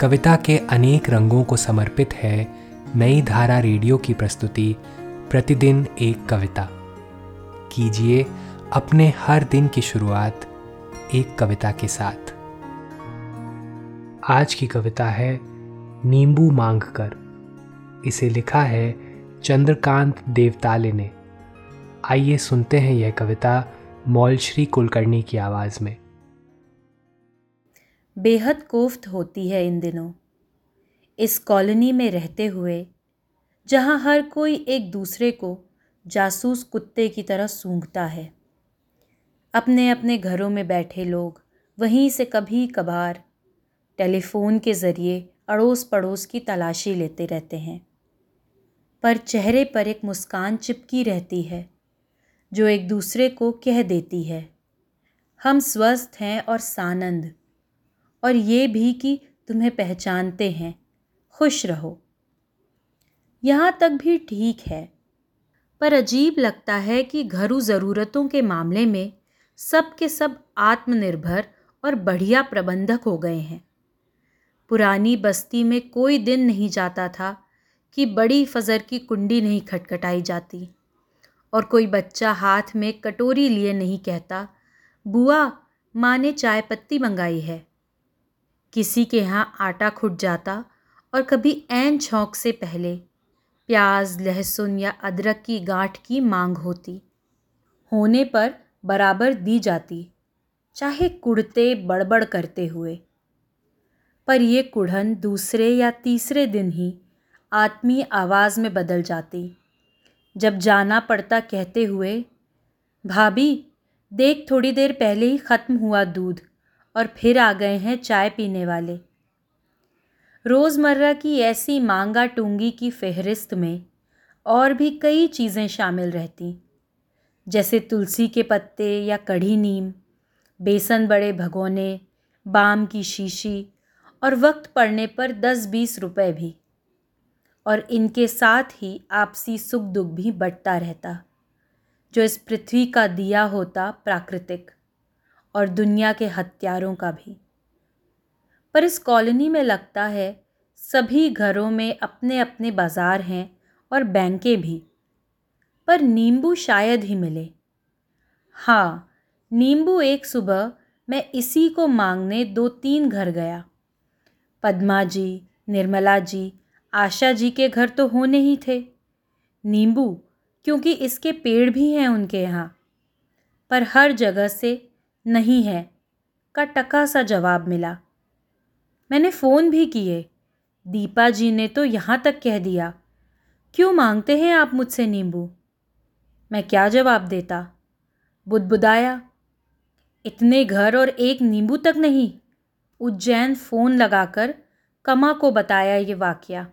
कविता के अनेक रंगों को समर्पित है नई धारा रेडियो की प्रस्तुति, प्रतिदिन एक कविता। कीजिए अपने हर दिन की शुरुआत एक कविता के साथ। आज की कविता है, नींबू मांग कर। इसे लिखा है चंद्रकांत देवताले ने। आइए सुनते हैं यह कविता मौलश्री कुलकर्णी की आवाज़ में। बेहद कोफ्त होती है इन दिनों। इस कॉलोनी में रहते हुए, जहाँ हर कोई एक दूसरे को जासूस कुत्ते की तरह सूंघता है। अपने अपने घरों में बैठे लोग वहीं से कभी कभार टेलीफोन के ज़रिए अड़ोस पड़ोस की तलाशी लेते रहते हैं। पर चेहरे पर एक मुस्कान चिपकी रहती है, जो एक दूसरे को कह देती है, हम स्वस्थ हैं और सानंद। और ये भी कि तुम्हें पहचानते हैं। खुश रहो। यहाँ तक भी ठीक है। पर अजीब लगता है कि घरू ज़रूरतों के मामले में सब के सब आत्मनिर्भर और बढ़िया प्रबंधक हो गए हैं। पुरानी बस्ती में कोई दिन नहीं जाता था कि बड़ी फजर की कुंडी नहीं खटखटाई जाती और कोई बच्चा हाथ में कटोरी लिए नहीं कहता, बुआ, माँ ने चाय पत्ती मंगाई है। किसी के यहाँ आटा खुट जाता और कभी ऐन छौंक से पहले प्याज, लहसुन या अदरक की गांठ की मांग होती। होने पर बराबर दी जाती, चाहे कुड़ते बड़बड़ करते हुए। पर ये कुढ़न दूसरे या तीसरे दिन ही आत्मीय आवाज़ में बदल जाती। जब जाना पड़ता कहते हुए, भाभी, देख थोड़ी देर पहले ही ख़त्म हुआ दूध। और फिर आ गए हैं चाय पीने वाले। रोज़मर्रा की ऐसी मांगा टूँगी की फहरिस्त में और भी कई चीज़ें शामिल रहती, जैसे तुलसी के पत्ते या कढ़ी नीम, बेसन बड़े भगोने, बाम की शीशी और वक्त पड़ने पर दस बीस रुपए भी। और इनके साथ ही आपसी सुख दुख भी बढ़ता रहता, जो इस पृथ्वी का दिया होता प्राकृतिक। और दुनिया के हत्यारों का भी। पर इस कॉलोनी में लगता है, सभी घरों में अपने अपने बाज़ार हैं और बैंकें भी। पर नींबू शायद ही मिले। हाँ नींबू एक सुबह मैं इसी को मांगने दो तीन घर गया। पद्मा जी, निर्मला जी, आशा जी के घर तो होने ही थे। नींबू, क्योंकि इसके पेड़ भी हैं उनके यहाँ। पर हर जगह से नहीं है, का टका सा जवाब मिला। मैंने फ़ोन भी किए। दीपा जी ने तो यहाँ तक कह दिया, क्यों मांगते हैं आप मुझसे नींबू? मैं क्या जवाब देता? बुदबुदाया, इतने घर और एक नींबू तक नहीं। उज्जैन फ़ोन लगाकर कमा को बताया ये वाक्या।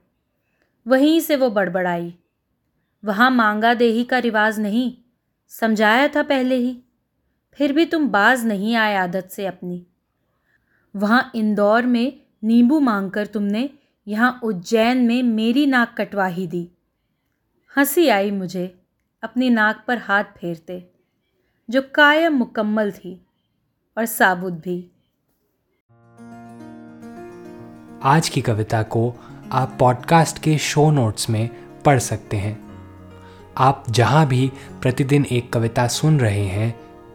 वहीं से वो बड़बड़ाई। वहाँ मांगा देही का रिवाज नहीं, समझाया था पहले ही। फिर भी तुम बाज नहीं आए आदत से अपनी। वहाँ इंदौर में नींबू मांगकर तुमने यहाँ उज्जैन में मेरी नाक कटवा ही दी। हँसी आई मुझे अपनी नाक पर हाथ फेरते, जो कायम मुकम्मल थी और साबुत भी। आज की कविता को आप पॉडकास्ट के शो नोट्स में पढ़ सकते हैं। आप जहाँ भी प्रतिदिन एक कविता सुन रहे हैं